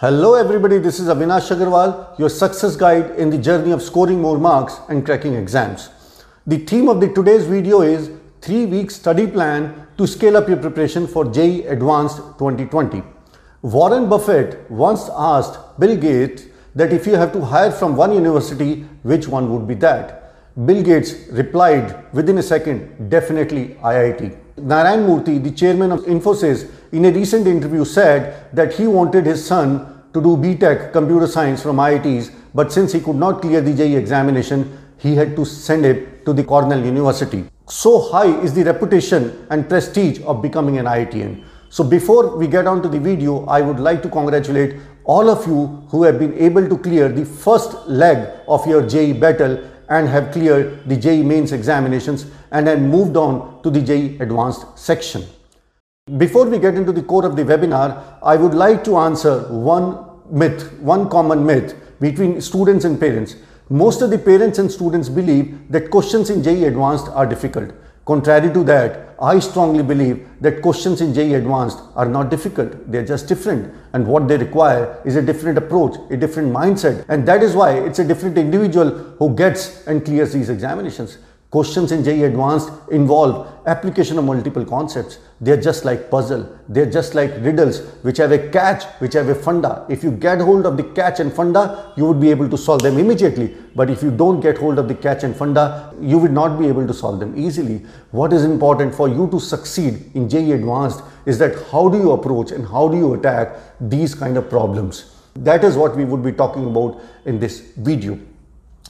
Hello everybody, this is Avinash Agarwal, your success guide in the journey of scoring more marks and cracking exams. The theme of the today's video is 3 week study plan to scale up your preparation for JEE Advanced 2020. Warren Buffett once asked Bill Gates that if you have to hire from one university, which one would be that? Bill Gates replied within a second, definitely IIT. Narayan Murthy, the chairman of Infosys, in a recent interview said that he wanted his son to do BTech computer science from IITs, but since he could not clear the JEE examination, he had to send it to the Cornell University. So high is the reputation and prestige of becoming an IITian. So before we get on to the video, I would like to congratulate all of you who have been able to clear the first leg of your JEE battle and have cleared the JEE mains examinations and have moved on to the JEE advanced section. Before we get into the core of the webinar, I would like to answer one myth, one common myth between students and parents. Most of the parents and students believe that questions in JEE advanced are difficult. Contrary to that, I strongly believe that questions in JEE Advanced are not difficult. They're just different. And what they require is a different approach, a different mindset. And that is why it's a different individual who gets and clears these examinations. Questions in JEE Advanced involve application of multiple concepts. They're just like puzzle. They're just like riddles which have a catch, which have a funda. If you get hold of the catch and funda, you would be able to solve them immediately. But if you don't get hold of the catch and funda, you would not be able to solve them easily. What is important for you to succeed in JEE Advanced is that how do you approach and how do you attack these kind of problems. That is what we would be talking about in this video.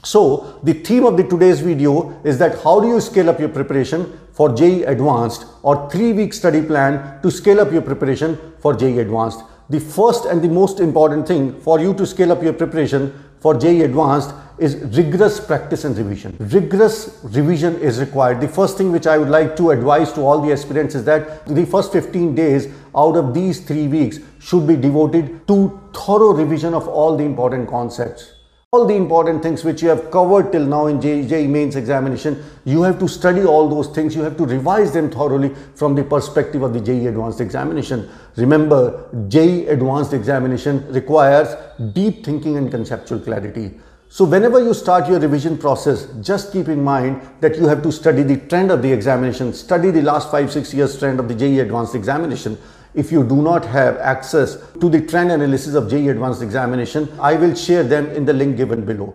So the theme of the today's video is that how do you scale up your preparation for JEE Advanced or three week study plan to scale up your preparation for JEE Advanced. The first and the most important thing for you to scale up your preparation for JEE Advanced is rigorous practice and revision. Rigorous revision is required. The first thing which I would like to advise to all the aspirants is that the first 15 days out of these three weeks should be devoted to thorough revision of all the important concepts all the important things which you have covered till now in JEE mains examination, you have to study all those things. You have to revise them thoroughly from the perspective of the JEE advanced examination. Remember, JEE advanced examination requires deep thinking and conceptual clarity. So whenever you start your revision process, just keep in mind that you have to study the trend of the examination, study the last five, six years trend of the JEE advanced examination if you do not have access to the trend analysis of JEE Advanced Examination, I will share them in the link given below.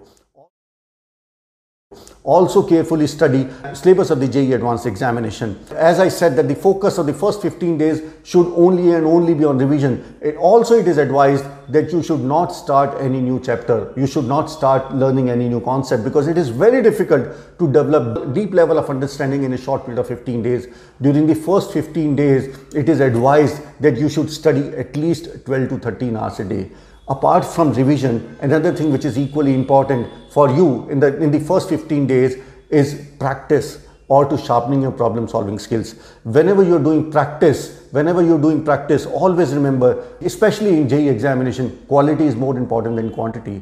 Also carefully study syllabus of the JEE Advanced Examination. As I said that the focus of the first 15 days should only and only be on revision. It also it is advised that you should not start any new chapter. You should not start learning any new concept because it is very difficult to develop deep level of understanding in a short period of 15 days. During the first 15 days, it is advised that you should study at least 12 to 13 hours a day apart from revision, another thing which is equally important for you in the, in the first 15 days is practice or to sharpening your problem solving skills. Whenever you're doing practice, whenever you're doing practice, always remember, especially in JEE examination, quality is more important than quantity.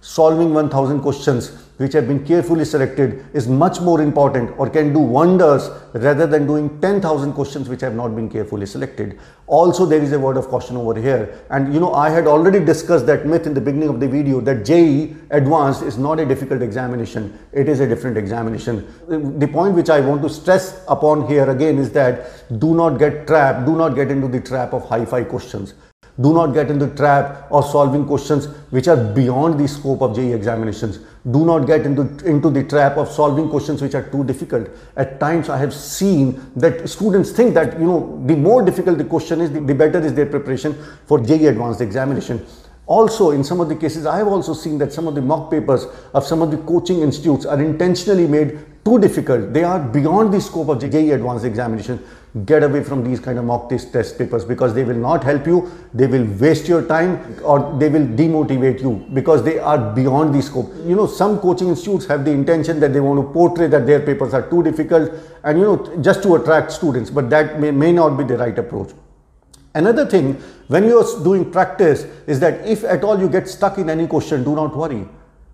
Solving 1000 questions which have been carefully selected is much more important or can do wonders rather than doing 10,000 questions which have not been carefully selected. Also, there is a word of caution over here. And you know, I had already discussed that myth in the beginning of the video that JEE Advanced is not a difficult examination. It is a different examination. The point which I want to stress upon here again is that do not get trapped, do not get into the trap of hi-fi questions. Do not get into the trap of solving questions which are beyond the scope of JEE examinations. Do not get into, into the trap of solving questions which are too difficult. At times I have seen that students think that, you know, the more difficult the question is, the, the better is their preparation for JEE advanced examination. Also, in some of the cases, I have also seen that some of the mock papers of some of the coaching institutes are intentionally made too difficult. They are beyond the scope of JEE advanced examination. Get away from these kind of mock test, papers because they will not help you. They will waste your time or they will demotivate you because they are beyond the scope. You know some coaching institutes have the intention that they want to portray that their papers are too difficult and you know just to attract students but that may, may not be the right approach. Another thing when you are doing practice is that if at all you get stuck in any question do not worry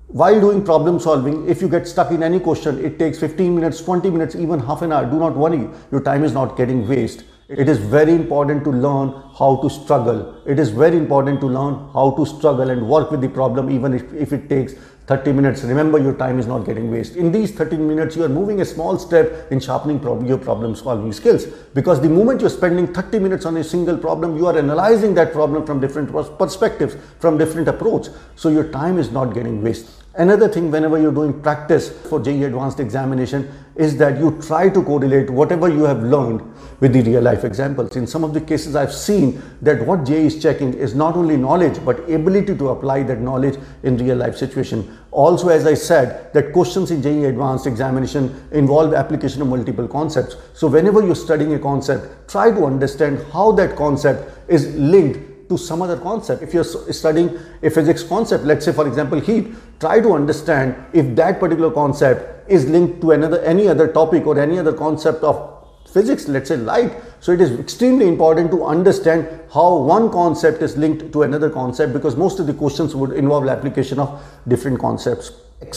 while doing problem solving, if you get stuck in any question, it takes 15 minutes, 20 minutes, even half an hour. Do not worry, your time is not getting waste. It is very important to learn how to struggle. It is very important to learn how to struggle and work with the problem even if, if it takes 30 minutes. Remember your time is not getting wasted. In these 30 minutes, you are moving a small step in sharpening prob your problem solving skills. Because the moment you're spending 30 minutes on a single problem, you are analyzing that problem from different perspectives, from different approach. So your time is not getting wasted. Another thing whenever you're doing practice for JEE advanced examination is that you try to correlate whatever you have learned with the real life examples. In some of the cases I've seen that what JEE is checking is not only knowledge but ability to apply that knowledge in real life situation. Also as I said that questions in JEE advanced examination involve application of multiple concepts. So whenever you're studying a concept try to understand how that concept is linked to some other concept. If you're studying a physics concept, let's say for example heat, try to understand if that particular concept is linked to another any other topic or any other concept of physics, let's say light. So it is extremely important to understand how one concept is linked to another concept because most of the questions would involve application of different concepts.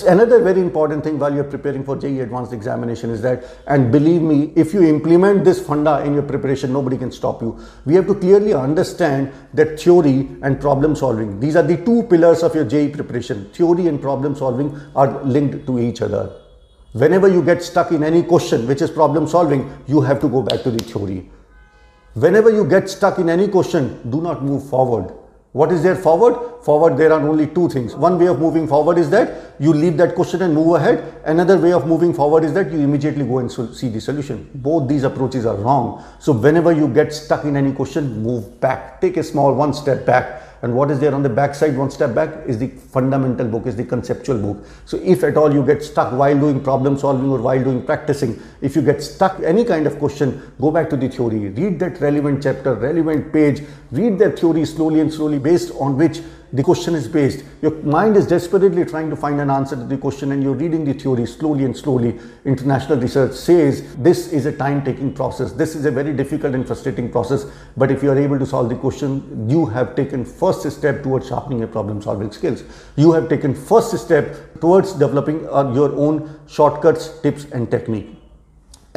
Another very important thing while you're preparing for JEE advanced examination is that, and believe me, if you implement this funda in your preparation, nobody can stop you. We have to clearly understand that theory and problem solving, these are the two pillars of your JEE preparation. Theory and problem solving are linked to each other. Whenever you get stuck in any question, which is problem solving, you have to go back to the theory. Whenever you get stuck in any question, do not move forward what is there forward? Forward, there are only two things. One way of moving forward is that you leave that question and move ahead. Another way of moving forward is that you immediately go and see the solution. Both these approaches are wrong. So whenever you get stuck in any question, move back. Take a small one step back and what is there on the back side one step back is the fundamental book is the conceptual book. So if at all you get stuck while doing problem solving or while doing practicing if you get stuck any kind of question go back to the theory. Read that relevant chapter relevant page. Read that theory slowly and slowly based on which the question is based. Your mind is desperately trying to find an answer to the question and you're reading the theory slowly and slowly. International research says this is a time taking process. This is a very difficult and frustrating process. But if you are able to solve the question, you have taken first step towards sharpening your problem solving skills. You have taken first step towards developing uh, your own shortcuts, tips and technique.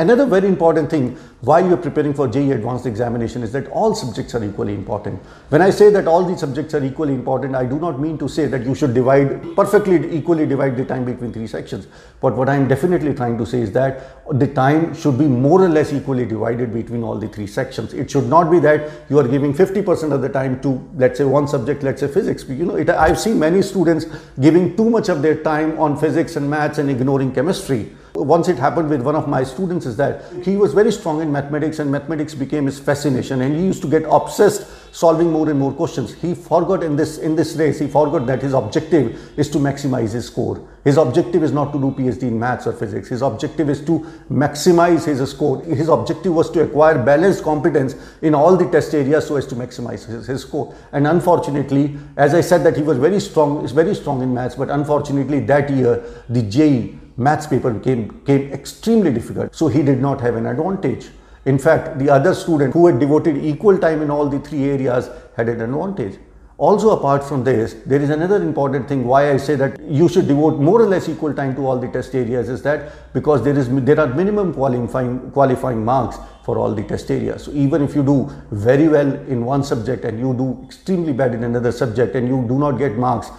Another very important thing while you're preparing for JEE advanced examination is that all subjects are equally important. When I say that all these subjects are equally important, I do not mean to say that you should divide, perfectly equally divide the time between three sections. But what I'm definitely trying to say is that the time should be more or less equally divided between all the three sections. It should not be that you are giving 50% of the time to, let's say, one subject, let's say physics. You know, it, I've seen many students giving too much of their time on physics and maths and ignoring chemistry once it happened with one of my students is that he was very strong in mathematics and mathematics became his fascination and he used to get obsessed solving more and more questions. He forgot in this in this race, he forgot that his objective is to maximize his score. His objective is not to do PhD in maths or physics. His objective is to maximize his score. His objective was to acquire balanced competence in all the test areas so as to maximize his, his score. And unfortunately, as I said that he was very strong, is very strong in maths, but unfortunately that year the JEE maths paper became, became extremely difficult. So he did not have an advantage. In fact, the other student who had devoted equal time in all the three areas had an advantage. Also apart from this, there is another important thing why I say that you should devote more or less equal time to all the test areas is that because there is there are minimum qualifying qualifying marks for all the test areas. So even if you do very well in one subject and you do extremely bad in another subject and you do not get marks,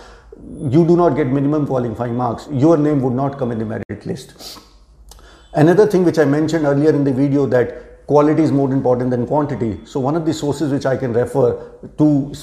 you do not get minimum qualifying marks, your name would not come in the merit list. Another thing which I mentioned earlier in the video that quality is more important than quantity. So one of the sources which I can refer to,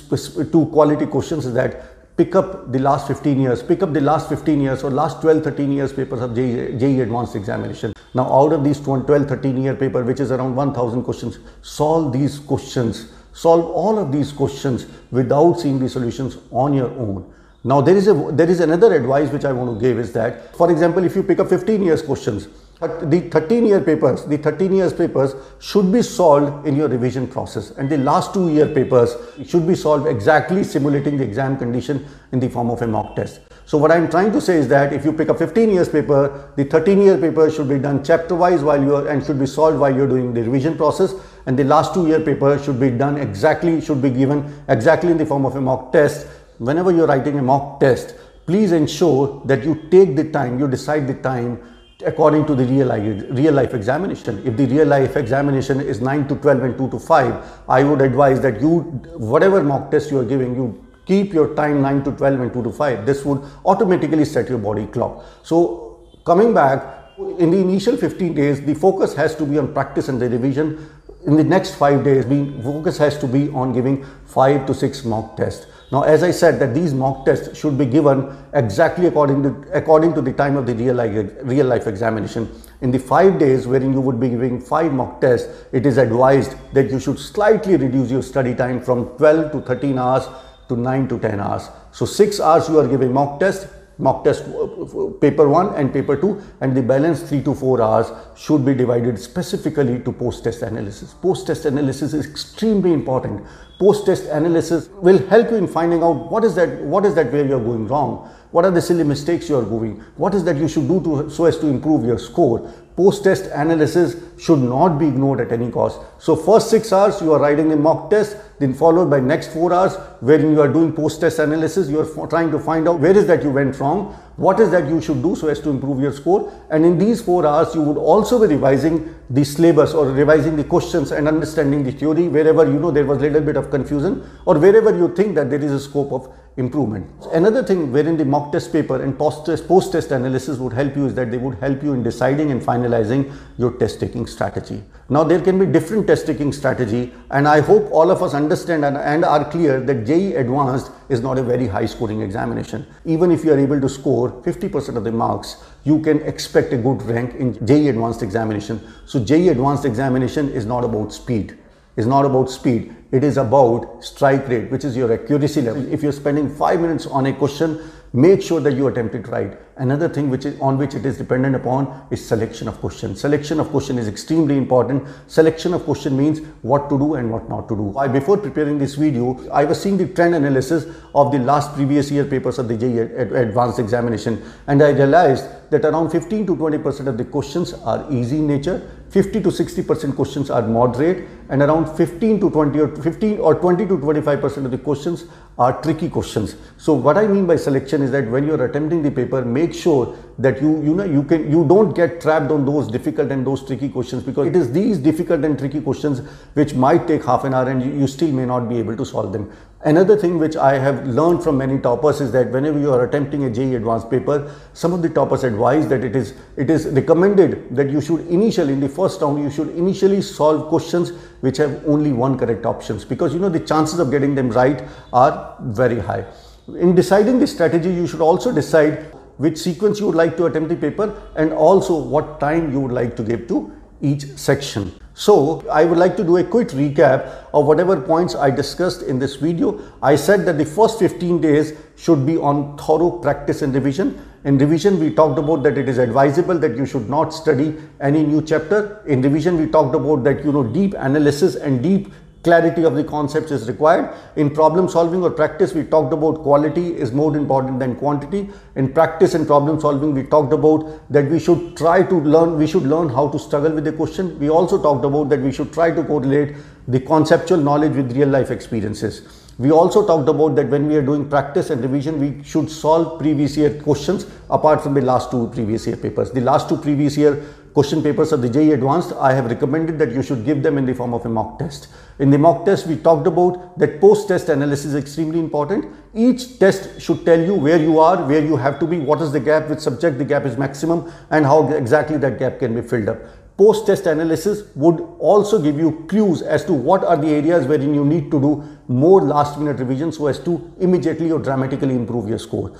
to quality questions is that pick up the last 15 years, pick up the last 15 years or last 12, 13 years papers of JEE advanced examination. Now out of these 12, 13 year paper, which is around 1000 questions, solve these questions, solve all of these questions without seeing the solutions on your own. Now there is a there is another advice which I want to give is that for example if you pick up 15 years questions the 13 year papers the 13 years papers should be solved in your revision process and the last two year papers should be solved exactly simulating the exam condition in the form of a mock test. So what I'm trying to say is that if you pick up 15 years paper the 13 year paper should be done chapter wise while you are and should be solved while you're doing the revision process and the last two year paper should be done exactly should be given exactly in the form of a mock test whenever you're writing a mock test, please ensure that you take the time, you decide the time according to the real life, real life examination. If the real life examination is 9 to 12 and 2 to 5, I would advise that you, whatever mock test you are giving, you keep your time 9 to 12 and 2 to 5. This would automatically set your body clock. So coming back, in the initial 15 days, the focus has to be on practice and the revision. In the next five days, the focus has to be on giving five to six mock tests. Now, as I said that these mock tests should be given exactly according to, according to the time of the real life, real life examination. In the five days wherein you would be giving five mock tests, it is advised that you should slightly reduce your study time from 12 to 13 hours to 9 to 10 hours. So 6 hours you are giving mock test, mock test uh, paper 1 and paper 2 and the balance 3 to 4 hours should be divided specifically to post test analysis. Post test analysis is extremely important post test analysis will help you in finding out what is that what is that where you're going wrong what are the silly mistakes you are doing what is that you should do to so as to improve your score post test analysis should not be ignored at any cost. So first 6 hours you are writing a mock test then followed by next 4 hours wherein you are doing post test analysis you are trying to find out where is that you went wrong what is that you should do so as to improve your score and in these 4 hours you would also be revising the syllabus or revising the questions and understanding the theory wherever you know there was a little bit of confusion or wherever you think that there is a scope of improvement. Another thing wherein the mock test paper and post test, post test analysis would help you is that they would help you in deciding and finalizing your test taking strategy. Now there can be different test taking strategy and I hope all of us understand and, and are clear that JEE Advanced is not a very high scoring examination. Even if you are able to score 50% of the marks, you can expect a good rank in JEE Advanced examination. So JEE Advanced examination is not about speed is not about speed. It is about strike rate, which is your accuracy level. If you're spending five minutes on a question, make sure that you attempt it right. Another thing which is on which it is dependent upon is selection of question. Selection of question is extremely important. Selection of question means what to do and what not to do. I, before preparing this video, I was seeing the trend analysis of the last previous year papers of the JEE advanced examination and I realized that around 15 to 20% of the questions are easy in nature 50 to 60% questions are moderate and around 15 to 20 or 15 or 20 to 25% of the questions are tricky questions. So what I mean by selection is that when you're attempting the paper, make sure that you, you know, you can, you don't get trapped on those difficult and those tricky questions because it is these difficult and tricky questions which might take half an hour and you, you still may not be able to solve them. Another thing which I have learned from many toppers is that whenever you are attempting a JEE advanced paper, some of the toppers advise that it is it is recommended that you should initially in the first round you should initially solve questions which have only one correct options because you know the chances of getting them right are very high. In deciding the strategy, you should also decide which sequence you would like to attempt the paper and also what time you would like to give to each section. So I would like to do a quick recap of whatever points I discussed in this video. I said that the first 15 days should be on thorough practice and revision. In revision, we talked about that it is advisable that you should not study any new chapter. In revision, we talked about that, you know, deep analysis and deep clarity of the concepts is required. In problem solving or practice, we talked about quality is more important than quantity. In practice and problem solving, we talked about that we should try to learn, we should learn how to struggle with the question. We also talked about that we should try to correlate the conceptual knowledge with real life experiences. We also talked about that when we are doing practice and revision, we should solve previous year questions apart from the last two previous year papers. The last two previous year question papers of the JEE Advanced, I have recommended that you should give them in the form of a mock test. In the mock test, we talked about that post-test analysis is extremely important. Each test should tell you where you are, where you have to be, what is the gap, which subject the gap is maximum, and how exactly that gap can be filled up. Post-test analysis would also give you clues as to what are the areas wherein you need to do more last minute revision so as to immediately or dramatically improve your score.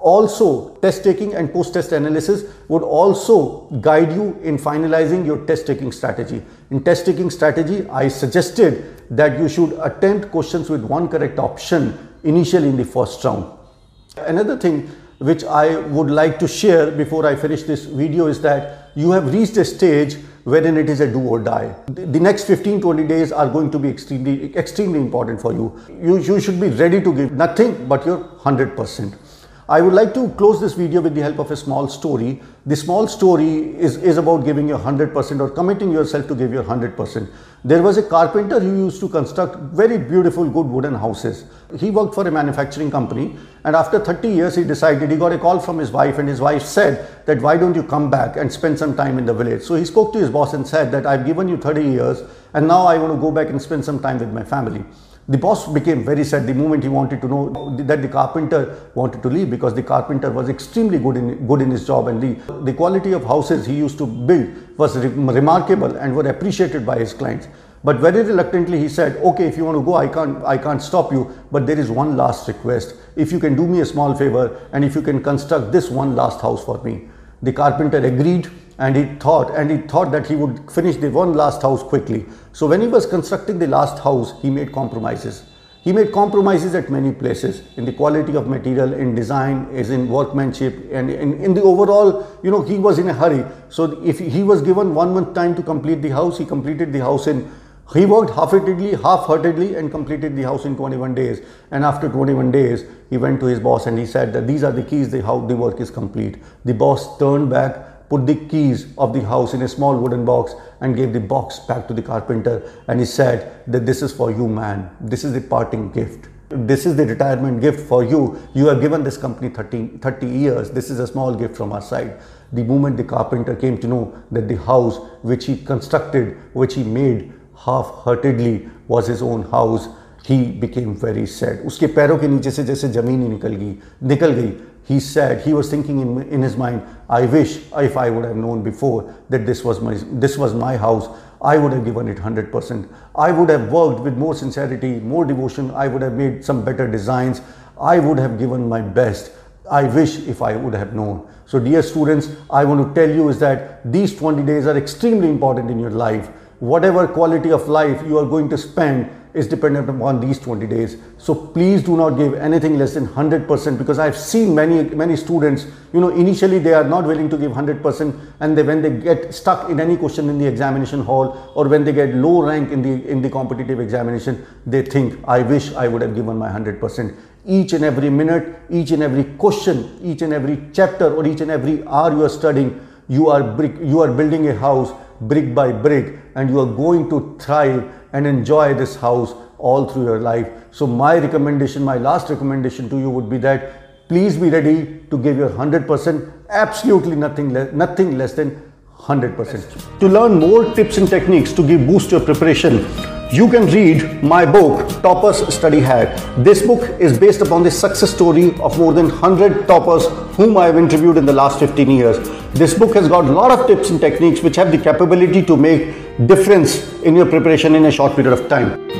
Also, test taking and post test analysis would also guide you in finalizing your test taking strategy. In test taking strategy, I suggested that you should attempt questions with one correct option initially in the first round. Another thing which I would like to share before I finish this video is that you have reached a stage wherein it is a do or die. The next 15 20 days are going to be extremely extremely important for you. You, you should be ready to give nothing but your 100%. I would like to close this video with the help of a small story. The small story is, is about giving your 100% or committing yourself to give your 100%. There was a carpenter who used to construct very beautiful good wooden houses. He worked for a manufacturing company and after 30 years he decided, he got a call from his wife and his wife said that why don't you come back and spend some time in the village. So he spoke to his boss and said that I've given you 30 years and now I want to go back and spend some time with my family. The boss became very sad the moment he wanted to know that the carpenter wanted to leave because the carpenter was extremely good in, good in his job and the, the quality of houses he used to build was re remarkable and were appreciated by his clients. But very reluctantly he said, okay, if you want to go, I can't, I can't stop you, but there is one last request. If you can do me a small favor and if you can construct this one last house for me. The carpenter agreed and he thought and he thought that he would finish the one last house quickly. So when he was constructing the last house, he made compromises. He made compromises at many places in the quality of material, in design, is in workmanship, and in, in the overall, you know, he was in a hurry. So if he was given one month time to complete the house, he completed the house in he worked half-heartedly, half-heartedly and completed the house in 21 days. And after 21 days, he went to his boss and he said that these are the keys, the, how the work is complete. The boss turned back, put the keys of the house in a small wooden box and gave the box back to the carpenter. And he said that this is for you, man. This is the parting gift. This is the retirement gift for you. You have given this company 30, 30 years. This is a small gift from our side. The moment the carpenter came to know that the house which he constructed, which he made, half-heartedly was his own house he became very sad उसके पैरों के नीचे से जैसे ज़मीन ही निकल गई निकल गई he said he was thinking in, in his mind i wish if i would have known before that this was my this was my house i would have given it 100% i would have worked with more sincerity more devotion. I would have made some better designs. I would have given my best. I wish if i would have known. So dear students i want to tell you is that these 20 days are extremely important in your life. Whatever quality of life you are going to spend is dependent upon these 20 days. So please do not give anything less than 100% because I've seen many, many students, you know, initially they are not willing to give 100% and they, when they get stuck in any question in the examination hall or when they get low rank in the, in the competitive examination, they think, I wish I would have given my 100%. Each and every minute, each and every question, each and every chapter or each and every hour you are studying, you are, you are building a house brick by brick and you are going to thrive and enjoy this house all through your life. So my recommendation, my last recommendation to you would be that please be ready to give your 100%, absolutely nothing, le nothing less than 100%. To learn more tips and techniques to give boost to your preparation, you can read my book, Toppers Study Hack. This book is based upon the success story of more than 100 toppers whom I have interviewed in the last 15 years. This book has got a lot of tips and techniques which have the capability to make difference in your preparation in a short period of time.